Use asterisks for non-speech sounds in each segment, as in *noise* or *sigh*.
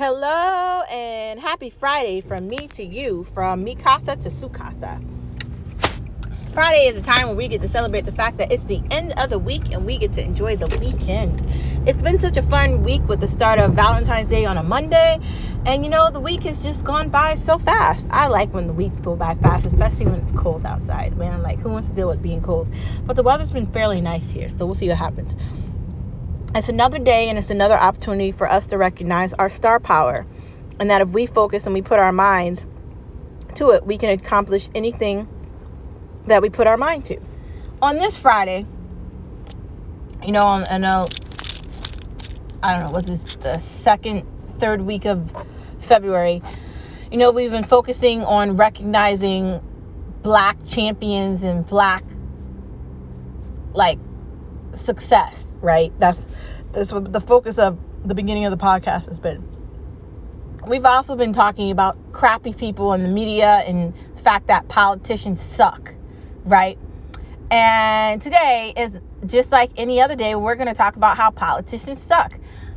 Hello and happy Friday from me to you, from Mikasa to Sukasa. Friday is a time where we get to celebrate the fact that it's the end of the week and we get to enjoy the weekend. It's been such a fun week with the start of Valentine's Day on a Monday, and you know, the week has just gone by so fast. I like when the weeks go by fast, especially when it's cold outside. Man, like, who wants to deal with being cold? But the weather's been fairly nice here, so we'll see what happens it's another day and it's another opportunity for us to recognize our star power and that if we focus and we put our minds to it, we can accomplish anything that we put our mind to. On this Friday, you know, I know, I don't know, what's this, the second, third week of February, you know, we've been focusing on recognizing black champions and black, like, success, right? That's that's what the focus of the beginning of the podcast has been. We've also been talking about crappy people in the media and the fact that politicians suck, right? And today is just like any other day, we're going to talk about how politicians suck.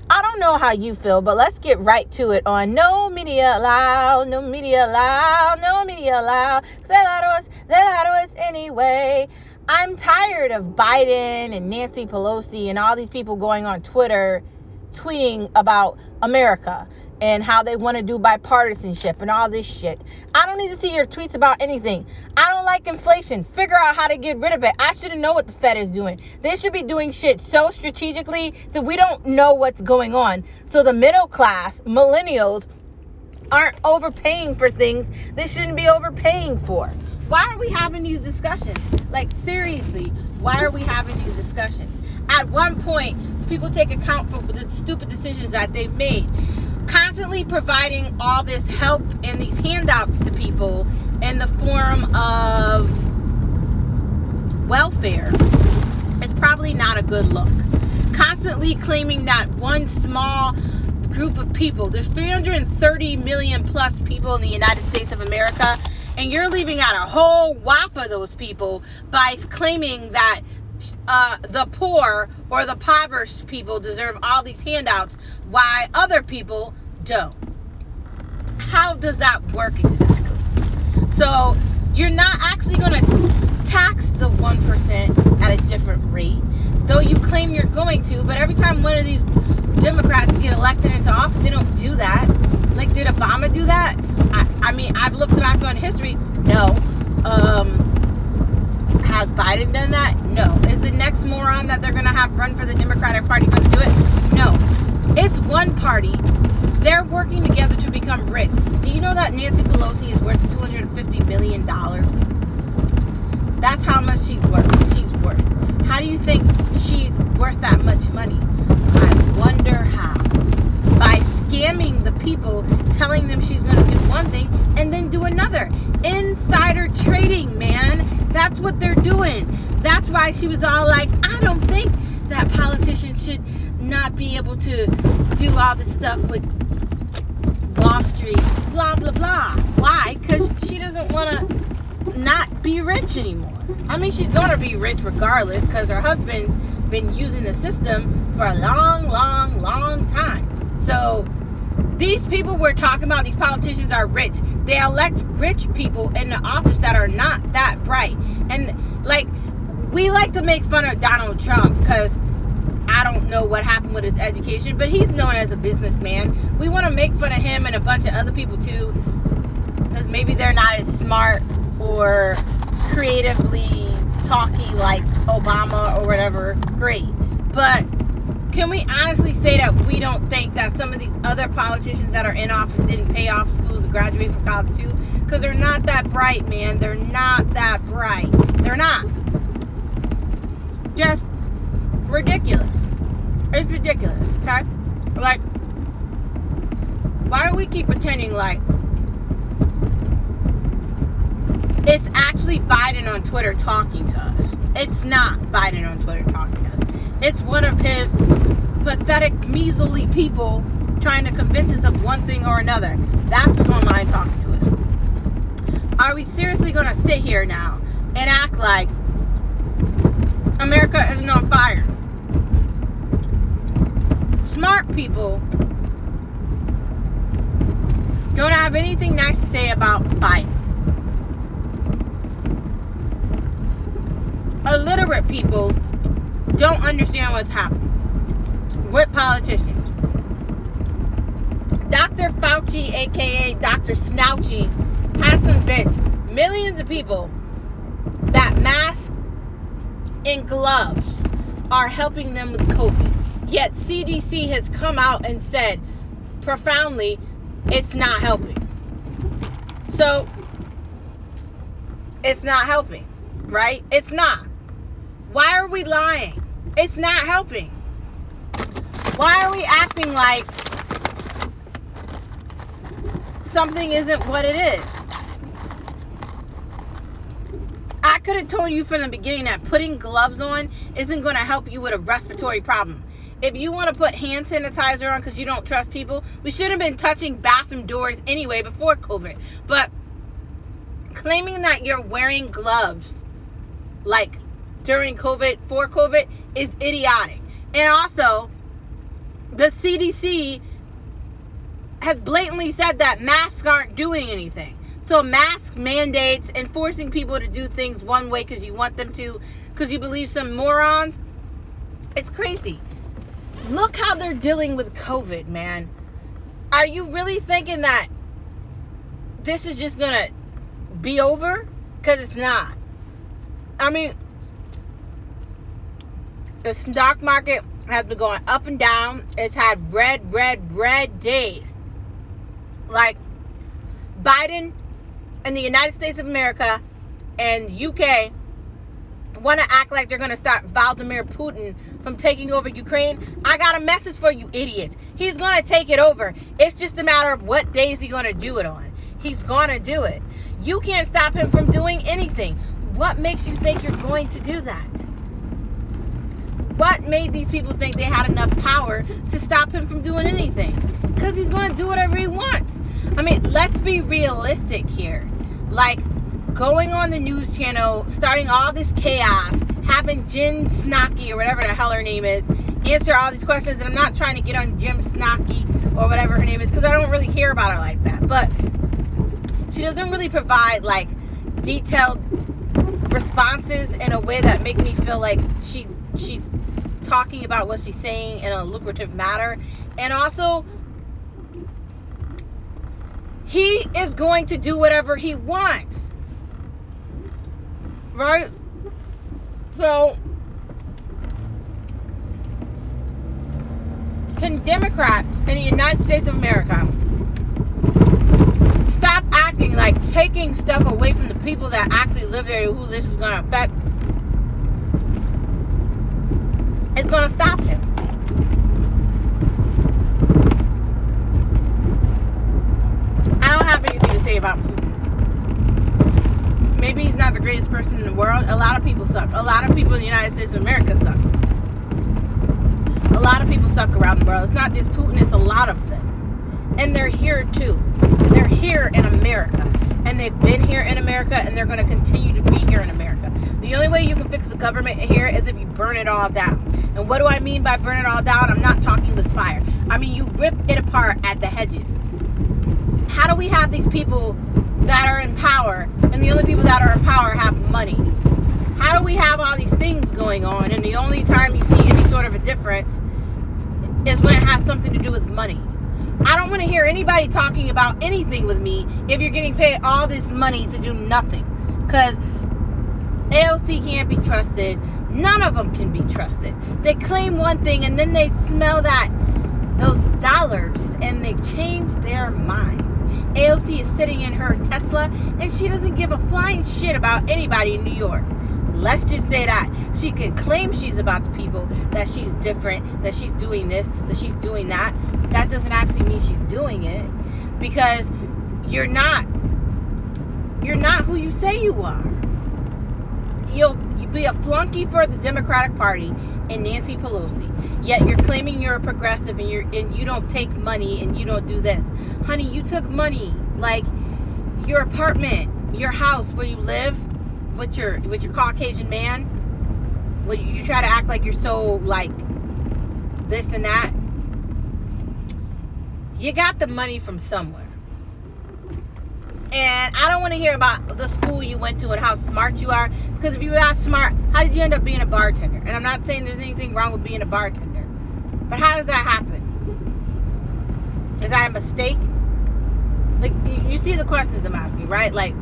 I don't know how you feel, but let's get right to it on no media allowed, no media allowed, no media allowed. They lie to us, they lie to us anyway. I'm tired of Biden and Nancy Pelosi and all these people going on Twitter tweeting about America and how they want to do bipartisanship and all this shit. I don't need to see your tweets about anything. I don't like inflation. Figure out how to get rid of it. I shouldn't know what the Fed is doing. They should be doing shit so strategically that we don't know what's going on. So the middle class, millennials, aren't overpaying for things they shouldn't be overpaying for. Why are we having these discussions? Like, seriously, why are we having these discussions? At one point, people take account for the stupid decisions that they've made. Constantly providing all this help and these handouts to people in the form of welfare is probably not a good look. Constantly claiming that one small group of people, there's 330 million plus people in the United States of America, and you're leaving out a whole whop of those people by claiming that uh, the poor or the impoverished people deserve all these handouts, why other people don't. How does that work exactly? So you're not actually going to tax the 1% at a different rate, though you claim you're going to, but every time one of these Democrats get elected into office, they don't do that. Like, did Obama do that? I, I mean, I've looked back on history. No. Um, has Biden done that? No. Is the next moron that they're going to have run for the Democratic Party going to do it? No. It's one party. They're working together to become rich. Do you know that Nancy Pelosi is worth $250 million? That's how much she's worth. She's worth. How do you think she's worth that much money? I wonder how. By scamming the people, telling them she's going to do one thing and then do another. Insider trading, man. That's what they're doing. That's why she was all like, I don't think that politicians should not be able to do all this stuff with Wall Street, blah, blah, blah. Why? Because she doesn't want to not be rich anymore. I mean, she's going to be rich regardless because her husband's been using the system for a long, long, long time. So these people we're talking about, these politicians are rich. They elect rich people in the office that are not that bright. And like we like to make fun of Donald Trump because I don't know what happened with his education, but he's known as a businessman. We want to make fun of him and a bunch of other people too because maybe they're not as smart or creatively talky like Obama or whatever. Great. But can we honestly say that we don't think that some of these other politicians that are in office didn't pay off schools to graduate from college too? Because they're not that bright, man. They're not that bright. They're not. Just ridiculous. It's ridiculous, okay? Like, why do we keep pretending like it's actually Biden on Twitter talking to us? It's not Biden on Twitter talking to us. It's one of his pathetic, measly people trying to convince us of one thing or another. That's who's online talking to us. Are we seriously going to sit here now and act like America isn't on fire? Smart people don't have anything nice to say about Biden. Illiterate people don't understand what's happening with politicians. Dr. Fauci, aka Dr. Snouchy, has convinced millions of people that masks and gloves are helping them with COVID. Yet CDC has come out and said profoundly it's not helping. So it's not helping, right? It's not. Why are we lying? It's not helping. Why are we acting like something isn't what it is? I could have told you from the beginning that putting gloves on isn't going to help you with a respiratory problem. If you want to put hand sanitizer on because you don't trust people, we should have been touching bathroom doors anyway before COVID. But claiming that you're wearing gloves like during COVID, for COVID, is idiotic. And also, the CDC has blatantly said that masks aren't doing anything. So mask mandates and forcing people to do things one way because you want them to, because you believe some morons, it's crazy. Look how they're dealing with COVID, man. Are you really thinking that this is just gonna be over? Because it's not. I mean, the stock market has been going up and down. It's had red, red, red days. Like Biden and the United States of America and UK want to act like they're going to stop Vladimir Putin from taking over Ukraine. I got a message for you idiots. He's going to take it over. It's just a matter of what days he's going to do it on. He's going to do it. You can't stop him from doing anything. What makes you think you're going to do that? What made these people think they had enough power to stop him from doing anything? Because he's going to do whatever he wants. I mean, let's be realistic here. Like, going on the news channel, starting all this chaos, having Jen Snocky or whatever the hell her name is answer all these questions. And I'm not trying to get on Jim Snocky or whatever her name is because I don't really care about her like that. But she doesn't really provide like detailed responses in a way that make me feel like she she's talking about what she's saying in a lucrative manner. And also, he is going to do whatever he wants. Right? So, can Democrats in the United States of America stop acting like taking stuff away from the people that actually live there who this is going to affect is going to stop him. I don't have anything to say about Putin. Maybe he's not the greatest person in the world. A lot of people suck. A lot of people in the United States of America suck. A lot of people suck around the world. It's not just Putin, it's a lot of them. And they're here too. They're here in America. And they've been here in America and they're going to continue to be here in America. The only way you can fix the government here is if you burn it all down. And what do I mean by burn it all down? I'm not talking with fire. I mean you rip it apart at the hedges. How do we have these people that are in power and the only people that are in power have money? How do we have all these things going on and the only time you see any sort of a difference is when it has something to do with money? I don't want to hear anybody talking about anything with me if you're getting paid all this money to do nothing. Because AOC can't be trusted. None of them can be trusted. They claim one thing and then they smell that those dollars and they change their minds. AOC is sitting in her Tesla and she doesn't give a flying shit about anybody in New York. Let's just say that. She can claim she's about the people, that she's different, that she's doing this, that she's doing that. That doesn't actually mean she's doing it because you're not you're not who you say you are. You'll you be a flunky for the Democratic Party and Nancy Pelosi. Yet you're claiming you're a progressive and you're and you don't take money and you don't do this. Honey, you took money. Like your apartment, your house where you live with your with your Caucasian man. You, you try to act like you're so like this and that. You got the money from somewhere. And I don't want to hear about the school you went to and how smart you are. Because if you that smart, how did you end up being a bartender? And I'm not saying there's anything wrong with being a bartender. But how does that happen? Is that a mistake? Like, you see the questions I'm asking, right? Like,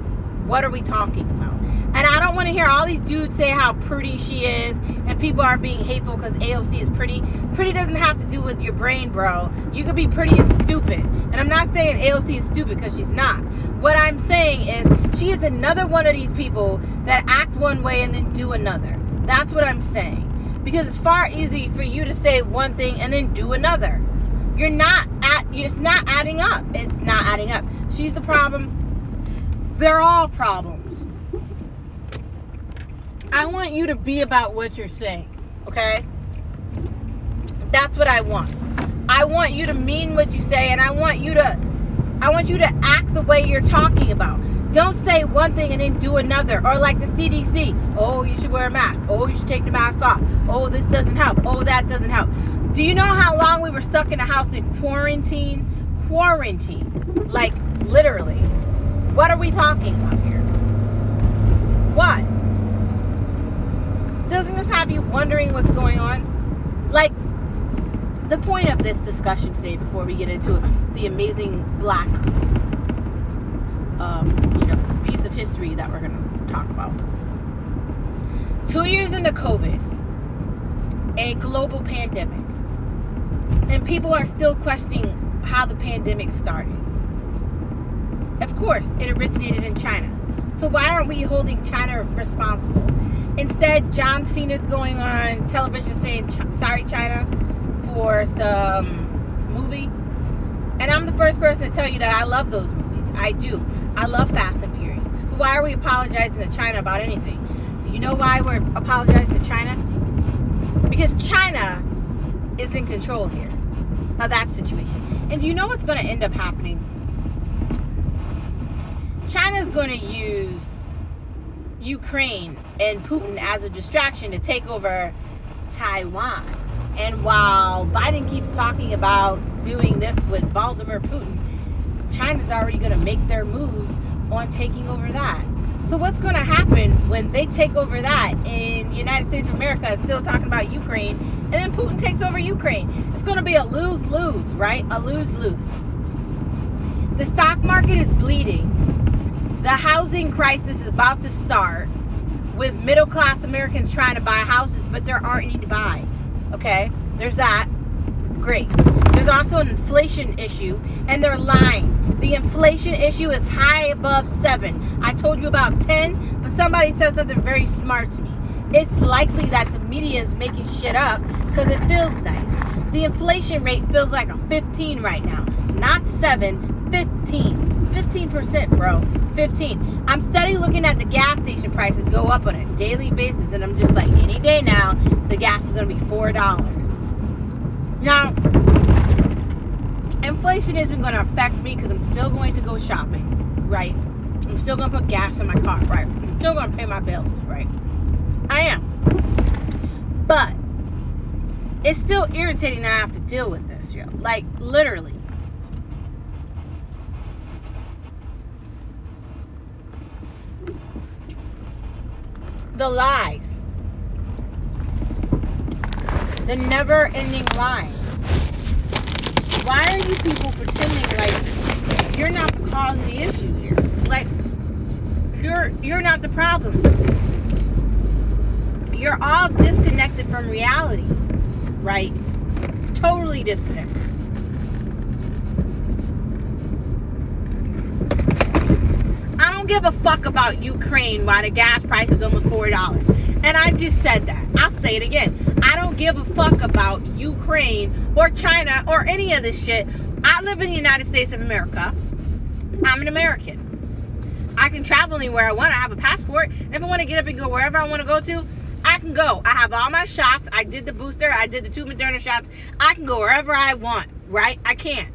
what are we talking about? And I don't want to hear all these dudes say how pretty she is and people are being hateful because AOC is pretty. Pretty doesn't have to do with your brain, bro. You could be pretty and stupid. And I'm not saying AOC is stupid because she's not. What I'm saying she is another one of these people that act one way and then do another. That's what I'm saying. Because it's far easy for you to say one thing and then do another. You're not at it's not adding up. It's not adding up. She's the problem. They're all problems. I want you to be about what you're saying, okay? That's what I want. I want you to mean what you say and I want you to I want you to act the way you're talking about. Don't say one thing and then do another. Or like the CDC. Oh, you should wear a mask. Oh, you should take the mask off. Oh, this doesn't help. Oh, that doesn't help. Do you know how long we were stuck in a house in quarantine? Quarantine. Like, literally. What are we talking about here? What? Doesn't this have you wondering what's going on? Like, the point of this discussion today, before we get into the amazing black, um, you know, piece of history that we're going to talk about. Two years into COVID, a global pandemic and people are still questioning how the pandemic started. Of course, it originated in China. So why aren't we holding China responsible? Instead, John Cena's going on television saying, sorry, China, for some movie. And I'm the first person to tell you that I love those movies. I do. I love Fast and Furious. Why are we apologizing to China about anything? You know why we're apologizing to China? Because China is in control here of that situation. And you know what's going to end up happening? China's going to use Ukraine and Putin as a distraction to take over Taiwan. And while Biden keeps talking about doing this with Vladimir Putin, China's already going to make their moves on taking over that. So what's going to happen when they take over that and United States of America is still talking about Ukraine and then Putin takes over Ukraine? It's going to be a lose-lose, right? A lose-lose. The stock market is bleeding. The housing crisis is about to start with middle-class Americans trying to buy houses, but there aren't any to buy. Okay? There's that. Great. There's also an inflation issue, and they're lying. The inflation issue is high above 7. I told you about 10, but somebody said something very smart to me. It's likely that the media is making shit up because it feels nice. The inflation rate feels like a 15 right now. Not 7, 15. 15%, bro. 15. I'm steady looking at the gas station prices go up on a daily basis, and I'm just like, any day now, the gas is going to be $4. Now, inflation isn't going to affect me because I'm still going to go shopping, right? I'm still going to put gas in my car, right? I'm still going to pay my bills, right? I am. But it's still irritating that I have to deal with this, yo. Like, literally. The lies the never ending lie. Why are you people pretending like you're not the cause of the issue here? Like you're you're not the problem. You're all disconnected from reality, right? Totally disconnected. I don't give a fuck about Ukraine why the gas price is almost four dollars. And I just said that. I'll say it again. I don't give a fuck about Ukraine or China or any of this shit. I live in the United States of America. I'm an American. I can travel anywhere I want. I have a passport. If I want to get up and go wherever I want to go to, I can go. I have all my shots. I did the booster. I did the two Moderna shots. I can go wherever I want, right? I can.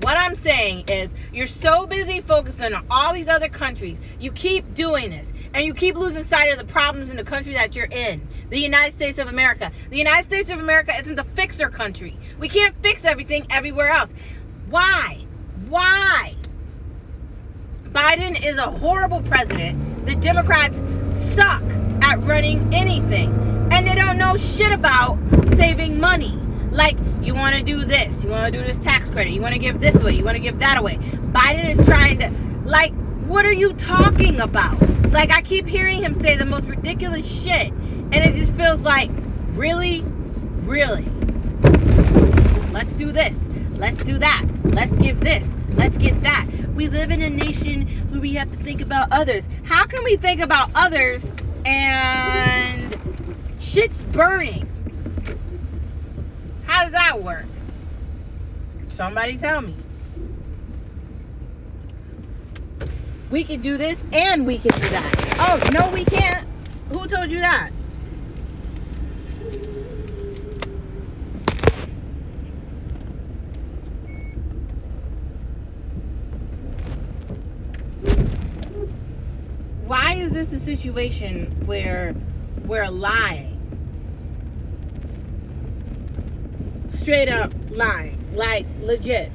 What I'm saying is, you're so busy focusing on all these other countries. You keep doing this and you keep losing sight of the problems in the country that you're in the United States of America. The United States of America isn't the fixer country. We can't fix everything everywhere else. Why? Why? Biden is a horrible president. The Democrats suck at running anything. And they don't know shit about saving money. Like, you want to do this, you want to do this tax credit, you want to give this away, you want to give that away. Biden is trying to, like, what are you talking about? Like, I keep hearing him say the most ridiculous shit. And it just feels like, really? Really? Let's do this. Let's do that. Let's give this. Let's get that. We live in a nation where we have to think about others. How can we think about others and shit's burning? How does that work? Somebody tell me. We can do this and we can do that. Oh, no, we can't. Who told you that? Why is this a situation where we're lying? Straight up lying. Like, legit.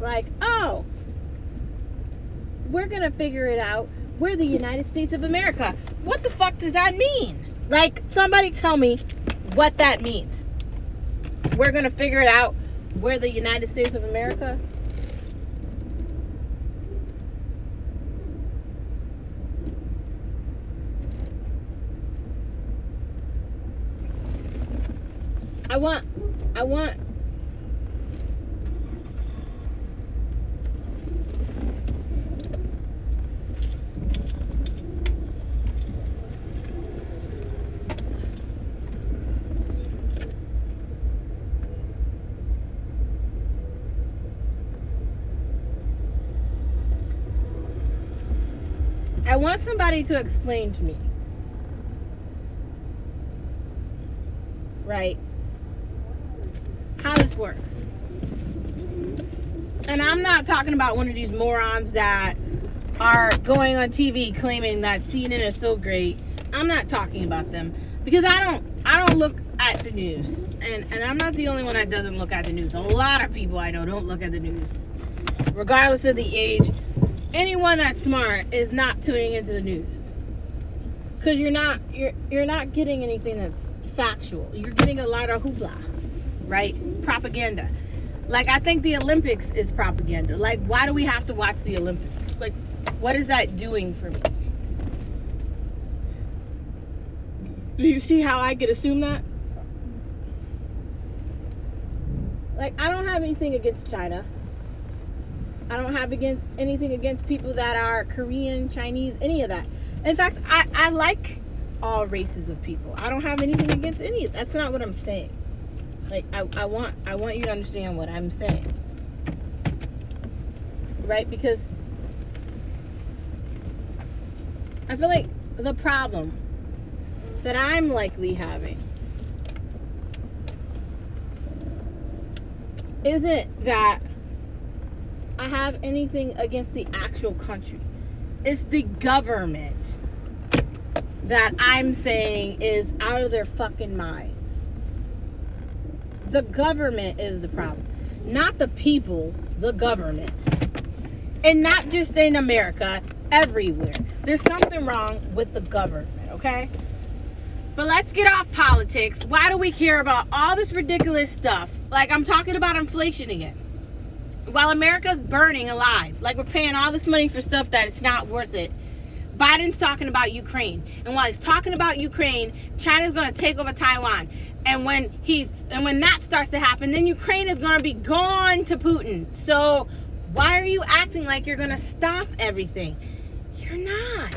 Like, oh, we're going to figure it out. We're the United States of America. What the fuck does that mean? Like, somebody tell me what that means. We're going to figure it out. We're the United States of America. I want, I want I want somebody to explain to me. Right? How this works. And I'm not talking about one of these morons that are going on TV claiming that CNN is so great. I'm not talking about them because I don't I don't look at the news. And and I'm not the only one that doesn't look at the news. A lot of people I know don't look at the news. Regardless of the age, anyone that's smart is not tuning into the news. Because you're not you're you're not getting anything that's factual. You're getting a lot of hoopla right? Propaganda. Like i think the olympics is propaganda. Like why do we have to watch the olympics? Like what is that doing for me? Do you see how i could assume that? Like i don't have anything against china I don't have against anything against people that are Korean, Chinese, any of that. In fact, I, I like all races of people. I don't have anything against any. Of that's not what I'm saying. Like I, I want I want you to understand what I'm saying. Right? Because I feel like the problem that I'm likely having isn't that I have anything against the actual country. It's the government that I'm saying is out of their fucking minds. The government is the problem, not the people, the government. And not just in America, everywhere. There's something wrong with the government, okay? But let's get off politics. Why do we care about all this ridiculous stuff? Like, I'm talking about inflation again while America's burning alive, like we're paying all this money for stuff that it's not worth it. Biden's talking about Ukraine, and while he's talking about Ukraine, China's going to take over Taiwan. And when he's and when that starts to happen, then Ukraine is going to be gone to Putin. So why are you acting like you're going to stop everything? You're not.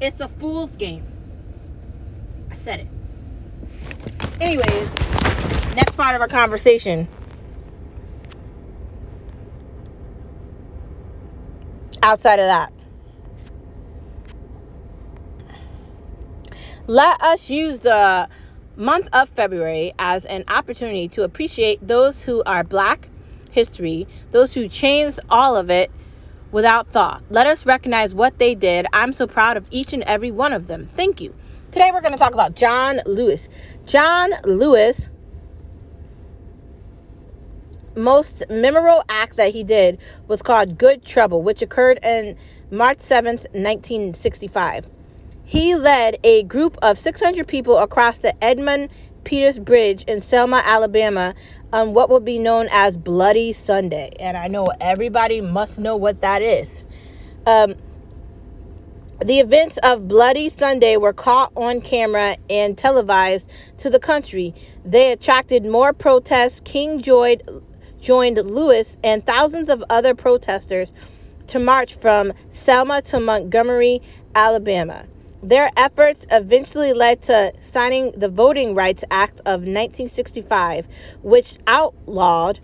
It's a fool's game. I said it. Anyways, next part of our conversation. Outside of that. Let us use the month of February as an opportunity to appreciate those who are black history, those who changed all of it without thought. Let us recognize what they did. I'm so proud of each and every one of them. Thank you. Today we're going to talk about John Lewis. John Lewis most memorable act that he did was called Good Trouble, which occurred in March 7th, 1965. He led a group of 600 people across the Edmund Pettus Bridge in Selma, Alabama, on what will be known as Bloody Sunday. And I know everybody must know what that is. Um, the events of Bloody Sunday were caught on camera and televised to the country. They attracted more protests. King joined, joined Lewis and thousands of other protesters to march from Selma to Montgomery, Alabama. Their efforts eventually led to signing the Voting Rights Act of 1965, which outlawed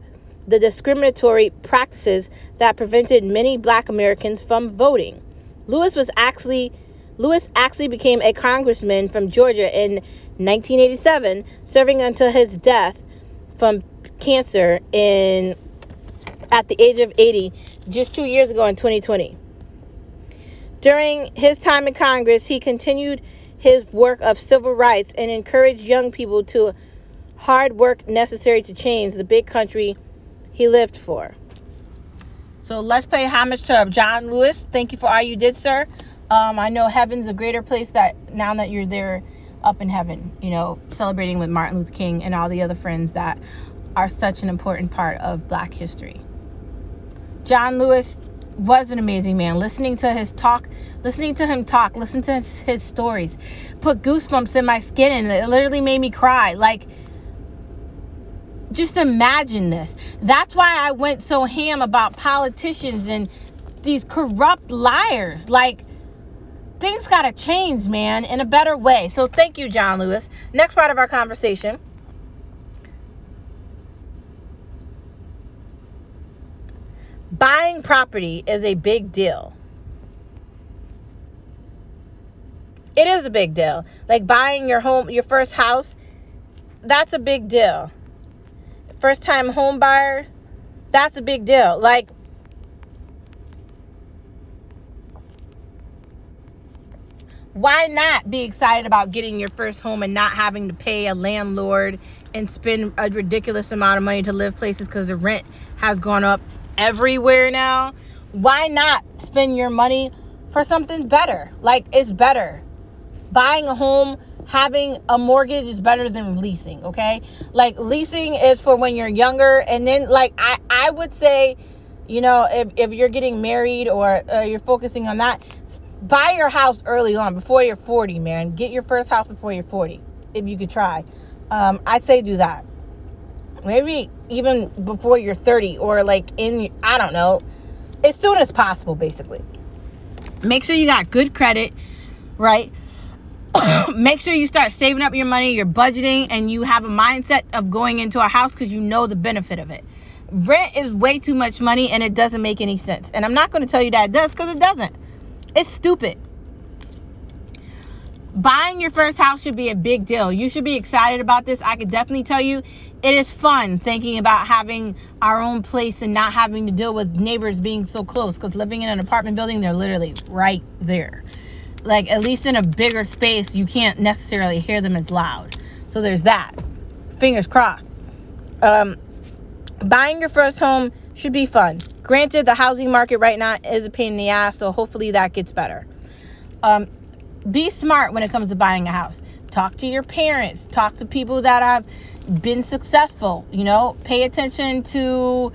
the discriminatory practices that prevented many black Americans from voting. Lewis was actually Lewis actually became a congressman from Georgia in 1987, serving until his death from cancer in at the age of 80 just 2 years ago in 2020. During his time in Congress, he continued his work of civil rights and encouraged young people to hard work necessary to change the big country he lived for. So let's pay homage to John Lewis. Thank you for all you did, sir. Um, I know heaven's a greater place that now that you're there up in heaven, you know, celebrating with Martin Luther King and all the other friends that are such an important part of black history. John Lewis was an amazing man. Listening to his talk, listening to him talk, listen to his, his stories, put goosebumps in my skin and it literally made me cry. Like, just imagine this. That's why I went so ham about politicians and these corrupt liars. Like, things got to change, man, in a better way. So, thank you, John Lewis. Next part of our conversation. Buying property is a big deal. It is a big deal. Like buying your home, your first house, that's a big deal first time home buyer, that's a big deal. Like, why not be excited about getting your first home and not having to pay a landlord and spend a ridiculous amount of money to live places because the rent has gone up everywhere now? Why not spend your money for something better? Like, it's better. Buying a home having a mortgage is better than leasing, okay? Like leasing is for when you're younger and then like I I would say, you know, if if you're getting married or uh, you're focusing on that, buy your house early on before you're 40, man. Get your first house before you're 40 if you could try. Um, I'd say do that. Maybe even before you're 30 or like in I don't know, as soon as possible basically. Make sure you got good credit, right? *coughs* make sure you start saving up your money, you're budgeting, and you have a mindset of going into a house because you know the benefit of it. Rent is way too much money and it doesn't make any sense. And I'm not going to tell you that it does because it doesn't. It's stupid. Buying your first house should be a big deal. You should be excited about this. I could definitely tell you it is fun thinking about having our own place and not having to deal with neighbors being so close because living in an apartment building, they're literally right there. Like at least in a bigger space you can't necessarily hear them as loud. So there's that. Fingers crossed. Um, buying your first home should be fun. Granted the housing market right now is a pain in the ass so hopefully that gets better. Um, be smart when it comes to buying a house. Talk to your parents. Talk to people that have been successful you know pay attention to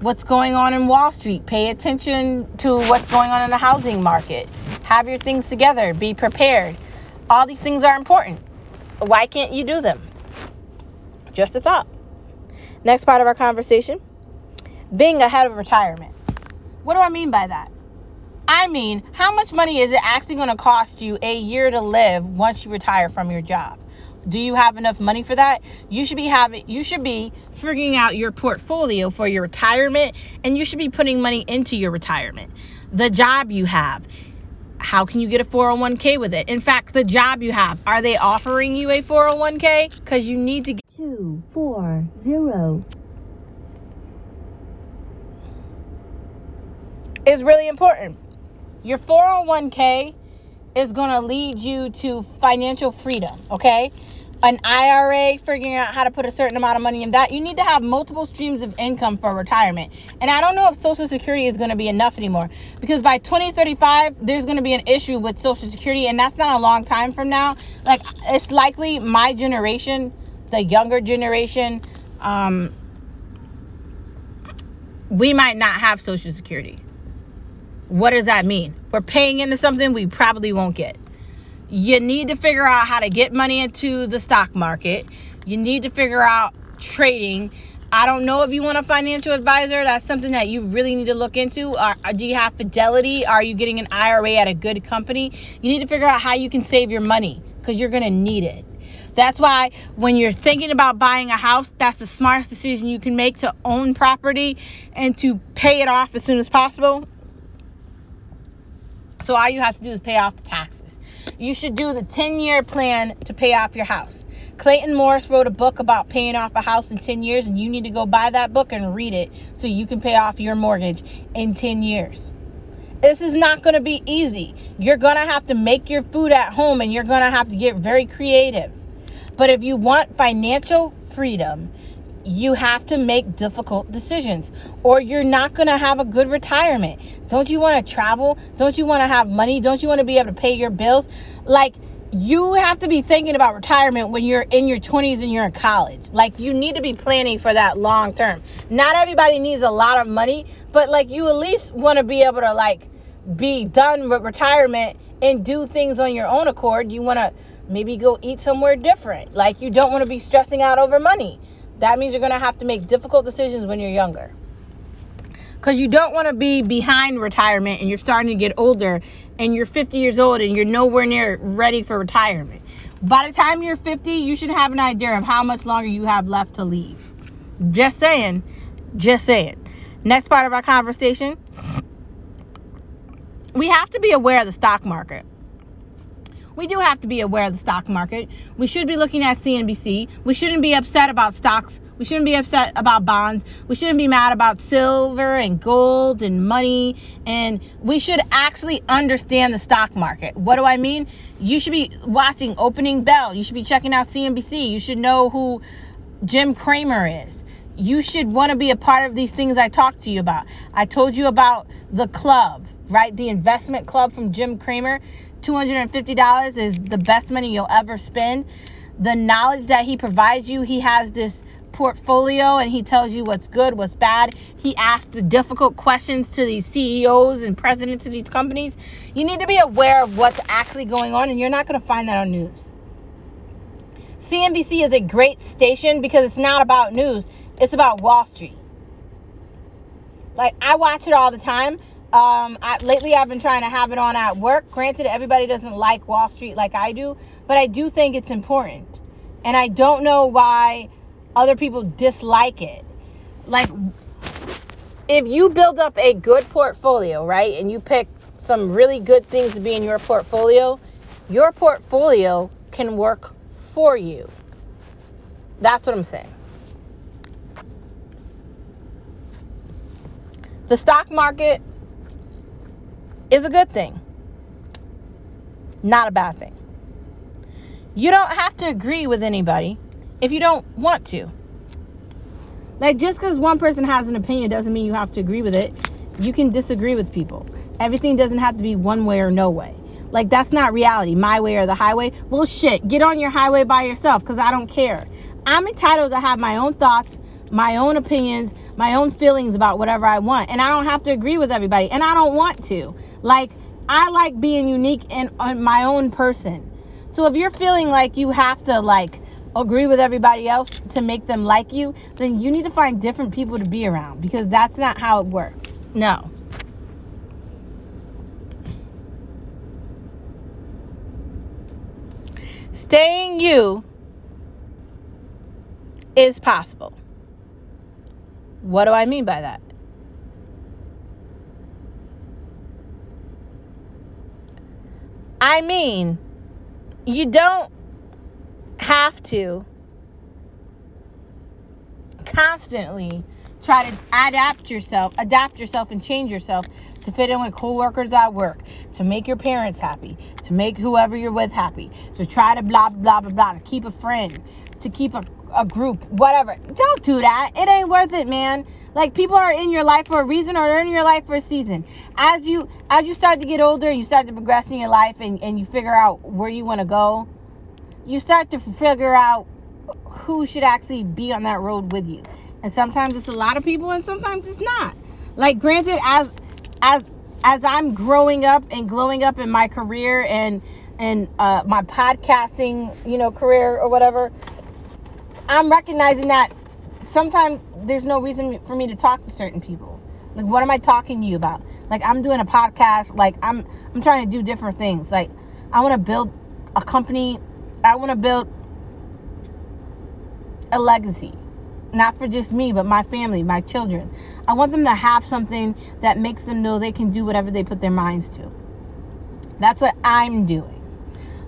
what's going on in Wall Street. Pay attention to what's going on in the housing market. Have your things together. Be prepared. All these things are important. Why can't you do them? Just a thought. Next part of our conversation being ahead of retirement. What do I mean by that? I mean, how much money is it actually going to cost you a year to live once you retire from your job? Do you have enough money for that? You should be having you should be figuring out your portfolio for your retirement and you should be putting money into your retirement. The job you have, how can you get a 401k with it? In fact, the job you have, are they offering you a 401k? Because you need to get two four zero is really important. Your 401k is going to lead you to financial freedom, okay? An IRA, figuring out how to put a certain amount of money in that. You need to have multiple streams of income for retirement. And I don't know if Social Security is going to be enough anymore because by 2035, there's going to be an issue with Social Security, and that's not a long time from now. Like, it's likely my generation, the younger generation, um, we might not have Social Security. What does that mean? We're paying into something we probably won't get. You need to figure out how to get money into the stock market. You need to figure out trading. I don't know if you want a financial advisor. That's something that you really need to look into. Or, do you have Fidelity? Are you getting an IRA at a good company? You need to figure out how you can save your money because you're going to need it. That's why when you're thinking about buying a house, that's the smartest decision you can make to own property and to pay it off as soon as possible. So all you have to do is pay off the taxes. You should do the 10 year plan to pay off your house. Clayton Morris wrote a book about paying off a house in 10 years, and you need to go buy that book and read it so you can pay off your mortgage in 10 years. This is not going to be easy. You're going to have to make your food at home and you're going to have to get very creative. But if you want financial freedom, you have to make difficult decisions or you're not going to have a good retirement. Don't you want to travel? Don't you want to have money? Don't you want to be able to pay your bills? Like, you have to be thinking about retirement when you're in your 20s and you're in college. Like, you need to be planning for that long term. Not everybody needs a lot of money, but like, you at least want to be able to, like, be done with retirement and do things on your own accord. You want to maybe go eat somewhere different. Like, you don't want to be stressing out over money. That means you're going to have to make difficult decisions when you're younger. Because you don't want to be behind retirement and you're starting to get older and you're 50 years old and you're nowhere near ready for retirement. By the time you're 50, you should have an idea of how much longer you have left to leave. Just saying. Just saying. Next part of our conversation we have to be aware of the stock market. We do have to be aware of the stock market. We should be looking at CNBC. We shouldn't be upset about stocks. We shouldn't be upset about bonds. We shouldn't be mad about silver and gold and money. And we should actually understand the stock market. What do I mean? You should be watching Opening Bell. You should be checking out CNBC. You should know who Jim Cramer is. You should want to be a part of these things I talked to you about. I told you about the club right? The investment club from Jim Cramer, $250 is the best money you'll ever spend. The knowledge that he provides you, he has this portfolio and he tells you what's good, what's bad. He asks difficult questions to these CEOs and presidents of these companies. You need to be aware of what's actually going on, and you're not going to find that on news. CNBC is a great station because it's not about news, it's about Wall Street. Like, I watch it all the time um, I, lately, I've been trying to have it on at work. Granted, everybody doesn't like Wall Street like I do, but I do think it's important. And I don't know why other people dislike it. Like, if you build up a good portfolio, right, and you pick some really good things to be in your portfolio, your portfolio can work for you. That's what I'm saying. The stock market is a good thing, not a bad thing. You don't have to agree with anybody if you don't want to. Like, just because one person has an opinion doesn't mean you have to agree with it. You can disagree with people. Everything doesn't have to be one way or no way. Like, that's not reality. My way or the highway. Well, shit, get on your highway by yourself because I don't care. I'm entitled to have my own thoughts, my own opinions, my own feelings about whatever I want. And I don't have to agree with everybody. And I don't want to. Like, I like being unique and my own person. So if you're feeling like you have to like agree with everybody else to make them like you, then you need to find different people to be around because that's not how it works. No. Staying you is possible. What do I mean by that? I mean, you don't have to constantly try to adapt yourself, adapt yourself, and change yourself to fit in with coworkers at work, to make your parents happy, to make whoever you're with happy, to try to blah blah blah blah, to keep a friend, to keep a, a group, whatever. Don't do that. It ain't worth it, man. Like people are in your life for a reason or they're in your life for a season. As you as you start to get older, you start to progress in your life and, and you figure out where you want to go, you start to figure out who should actually be on that road with you. And sometimes it's a lot of people and sometimes it's not. Like granted as as as I'm growing up and glowing up in my career and and uh, my podcasting, you know, career or whatever, I'm recognizing that sometimes there's no reason for me to talk to certain people. Like, what am I talking to you about? Like, I'm doing a podcast. Like, I'm I'm trying to do different things. Like, I want to build a company. I want to build a legacy not for just me, but my family, my children. I want them to have something that makes them know they can do whatever they put their minds to. That's what I'm doing.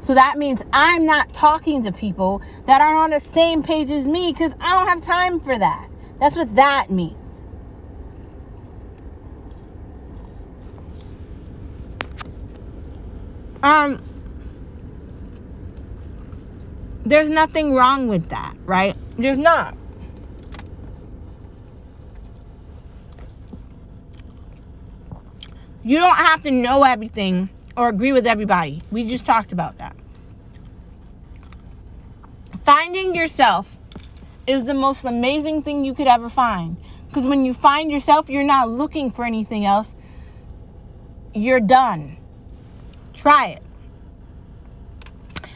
So that means I'm not talking to people that aren't on the same page as me because I don't have time for that. That's what that means. Um, there's nothing wrong with that, right? There's not. You don't have to know everything or agree with everybody. We just talked about that. Finding yourself is the most amazing thing you could ever find. Because when you find yourself, you're not looking for anything else. You're done. Try it.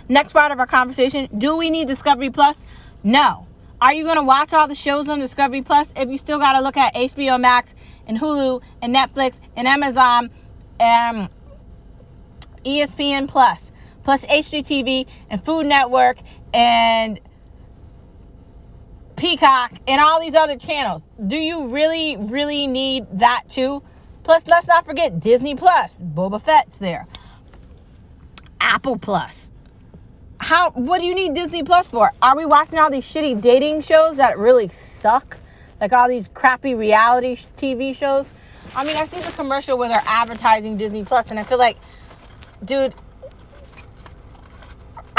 Next part of our conversation do we need Discovery Plus? No. Are you going to watch all the shows on Discovery Plus if you still got to look at HBO Max and Hulu and Netflix and Amazon um, and ESPN Plus, plus HGTV and Food Network and Peacock and all these other channels. Do you really, really need that too? Plus, let's not forget Disney Plus. Boba Fett's there. Apple Plus. How? What do you need Disney Plus for? Are we watching all these shitty dating shows that really suck? Like all these crappy reality TV shows. I mean, I see the commercial where they're advertising Disney Plus, and I feel like, dude,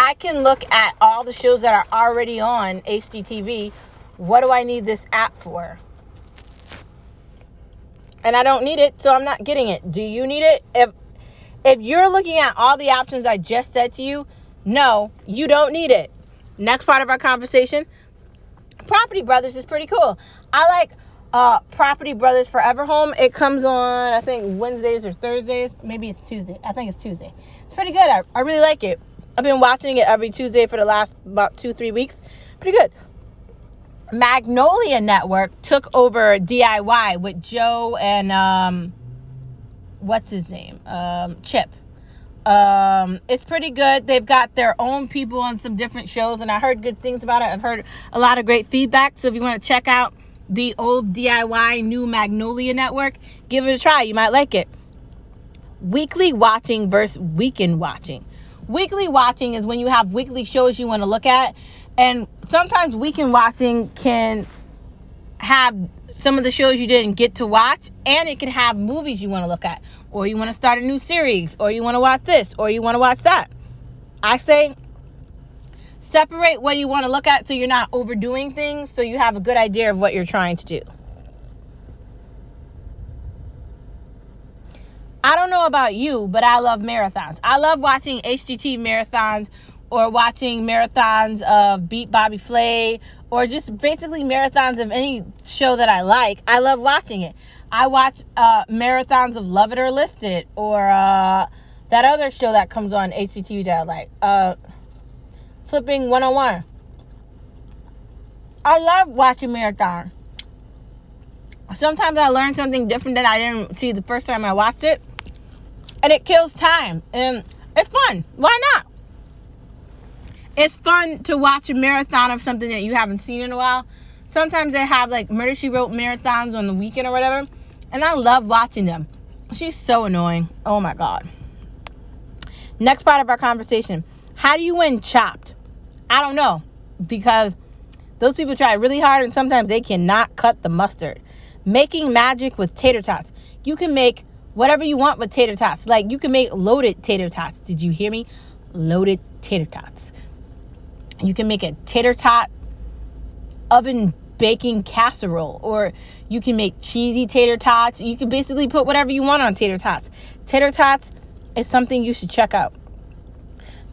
I can look at all the shows that are already on HGTV. What do I need this app for? And I don't need it, so I'm not getting it. Do you need it? If if you're looking at all the options I just said to you, no, you don't need it. Next part of our conversation, Property Brothers is pretty cool. I like uh, Property Brothers Forever Home. It comes on, I think, Wednesdays or Thursdays. Maybe it's Tuesday. I think it's Tuesday. It's pretty good. I, I really like it. I've been watching it every Tuesday for the last about two, three weeks. Pretty good. Magnolia Network took over DIY with Joe and um, what's his name? Um, Chip. Um, it's pretty good. They've got their own people on some different shows, and I heard good things about it. I've heard a lot of great feedback. So if you want to check out the old DIY new Magnolia Network, give it a try. You might like it. Weekly watching versus weekend watching. Weekly watching is when you have weekly shows you want to look at, and sometimes weekend watching can have some of the shows you didn't get to watch, and it can have movies you want to look at, or you want to start a new series, or you want to watch this, or you want to watch that. I say separate what you want to look at so you're not overdoing things, so you have a good idea of what you're trying to do. I don't know about you, but I love marathons. I love watching HGT marathons or watching marathons of Beat Bobby Flay or just basically marathons of any show that I like. I love watching it. I watch uh, marathons of Love It or List It or uh, that other show that comes on HGTV that I like, uh, Flipping 101. I love watching marathons. Sometimes I learn something different that I didn't see the first time I watched it. And it kills time. And it's fun. Why not? it's fun to watch a marathon of something that you haven't seen in a while. Sometimes they have like Murder She Wrote marathons on the weekend or whatever, and I love watching them. She's so annoying. Oh my god. Next part of our conversation. How do you win chopped? I don't know because those people try really hard and sometimes they cannot cut the mustard. making magic with tater tots. You can make whatever you want with tater tots. Like you can make loaded tater tots. Did you hear me? Loaded tater tots. You can make a tater tot oven baking casserole or you can make cheesy tater tots. You can basically put whatever you want on tater tots. Tater tots is something you should check out.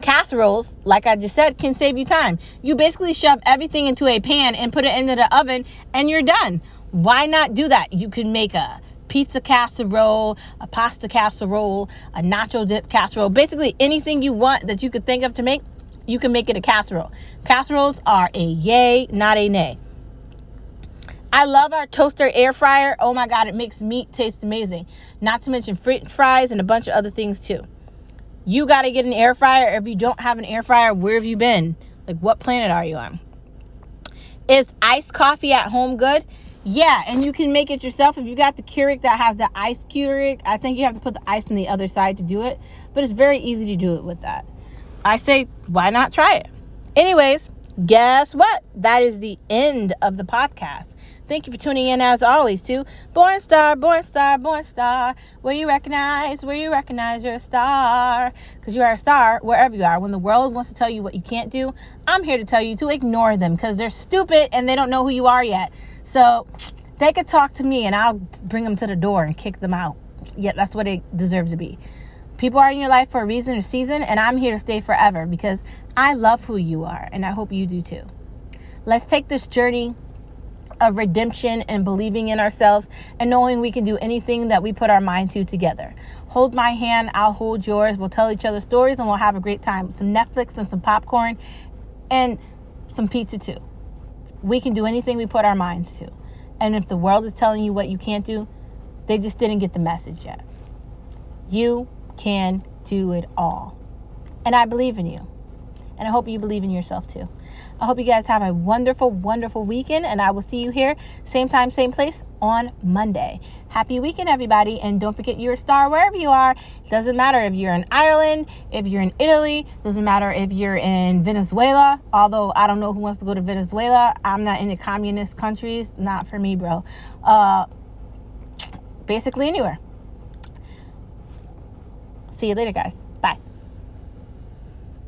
Casseroles, like I just said, can save you time. You basically shove everything into a pan and put it into the oven and you're done. Why not do that? You can make a pizza casserole, a pasta casserole, a nacho dip casserole, basically anything you want that you could think of to make, you can make it a casserole. Casseroles are a yay, not a nay. I love our toaster air fryer. Oh my god, it makes meat taste amazing. Not to mention french fries and a bunch of other things too. You got to get an air fryer. If you don't have an air fryer, where have you been? Like what planet are you on? Is iced coffee at home good? Yeah, and you can make it yourself if you got the Keurig that has the ice Keurig. I think you have to put the ice on the other side to do it, but it's very easy to do it with that. I say, why not try it? Anyways, guess what? That is the end of the podcast. Thank you for tuning in as always to Born Star, Born Star, Born Star, where you recognize, where you recognize you're a star. Because you are a star wherever you are. When the world wants to tell you what you can't do, I'm here to tell you to ignore them because they're stupid and they don't know who you are yet. So they could talk to me and I'll bring them to the door and kick them out. Yeah, that's what they deserve to be. People are in your life for a reason or season, and I'm here to stay forever because I love who you are, and I hope you do too. Let's take this journey of redemption and believing in ourselves and knowing we can do anything that we put our mind to together. Hold my hand, I'll hold yours. We'll tell each other stories and we'll have a great time. Some Netflix and some popcorn and some pizza too. We can do anything we put our minds to. And if the world is telling you what you can't do, they just didn't get the message yet. You can do it all. And I believe in you. And I hope you believe in yourself too. I hope you guys have a wonderful, wonderful weekend, and I will see you here, same time, same place on Monday. Happy weekend, everybody, and don't forget you're a star wherever you are. Doesn't matter if you're in Ireland, if you're in Italy, doesn't matter if you're in Venezuela. Although I don't know who wants to go to Venezuela. I'm not in the communist countries. Not for me, bro. Uh, basically anywhere. See you later, guys.